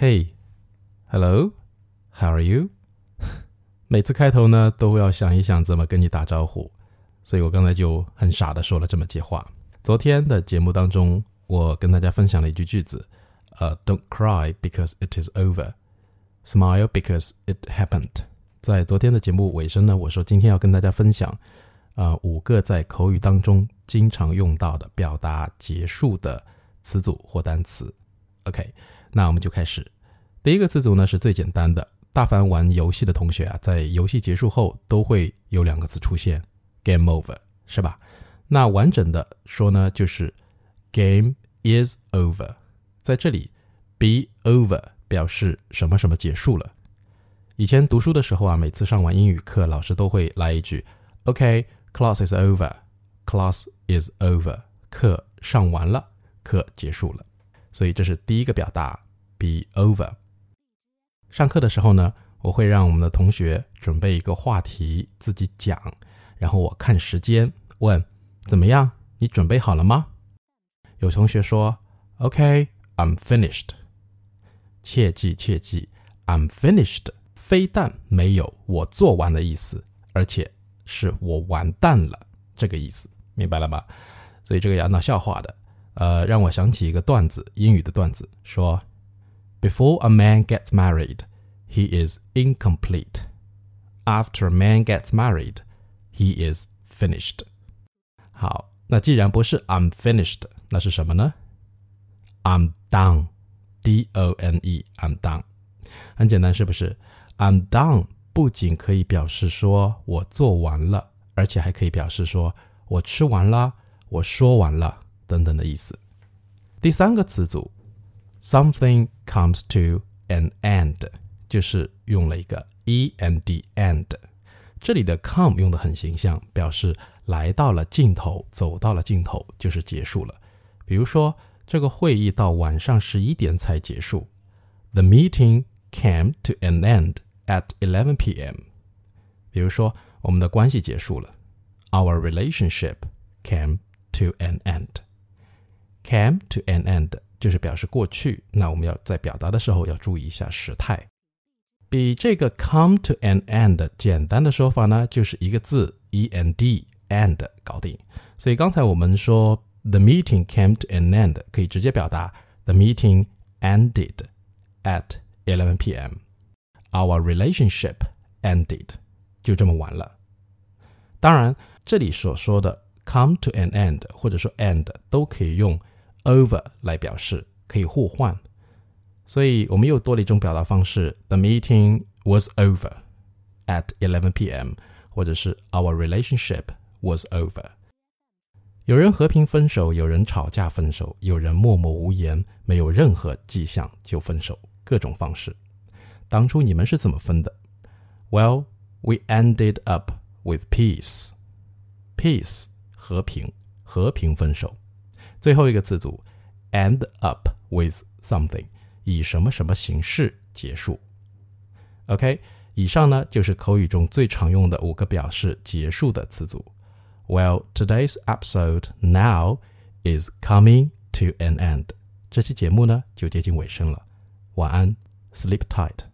Hey, hello, how are you？每次开头呢，都会要想一想怎么跟你打招呼，所以我刚才就很傻的说了这么句话。昨天的节目当中，我跟大家分享了一句句子，呃，Don't cry because it is over, smile because it happened。在昨天的节目尾声呢，我说今天要跟大家分享，呃，五个在口语当中经常用到的表达结束的词组或单词。OK，那我们就开始。第一个词组呢是最简单的。大凡玩游戏的同学啊，在游戏结束后都会有两个字出现，game over，是吧？那完整的说呢，就是 game is over。在这里，be over 表示什么什么结束了。以前读书的时候啊，每次上完英语课，老师都会来一句：“OK，class is over，class is over，课上完了，课结束了。”所以这是第一个表达，be over。上课的时候呢，我会让我们的同学准备一个话题自己讲，然后我看时间问怎么样，你准备好了吗？有同学说 OK，I'm finished。切记切记，I'm finished，非但没有我做完的意思，而且是我完蛋了这个意思，明白了吗？所以这个要闹笑话的，呃，让我想起一个段子，英语的段子，说。Before a man gets married, he is incomplete. After a man gets married, he is finished. 好，那既然不是 I'm finished，那是什么呢？I'm done. D O N E. I'm done. 很简单，是不是？I'm done 不仅可以表示说我做完了，而且还可以表示说我吃完了，我说完了等等的意思。第三个词组 something comes to an end，就是用了一个 e n d end。这里的 come 用的很形象，表示来到了尽头，走到了尽头就是结束了。比如说，这个会议到晚上十一点才结束。The meeting came to an end at 11 p.m. 比如说，我们的关系结束了。Our relationship came to an end. Came to an end 就是表示过去，那我们要在表达的时候要注意一下时态。比这个 come to an end 简单的说法呢，就是一个字 e n d end 搞定。所以刚才我们说 the meeting came to an end 可以直接表达 the meeting ended at 11 p.m. Our relationship ended 就这么完了。当然，这里所说的 come to an end 或者说 end 都可以用。over 来表示可以互换，所以我们又多了一种表达方式：The meeting was over at 11 p.m.，或者是 Our relationship was over。有人和平分手，有人吵架分手，有人默默无言，没有任何迹象就分手，各种方式。当初你们是怎么分的？Well, we ended up with peace. Peace 和平，和平分手。 最后一个词组，end up with something，以什么什么形式结束。OK，以上呢就是口语中最常用的五个表示结束的词组。Well, today's episode now is coming to an end。这期节目呢就接近尾声了。晚安，sleep tight。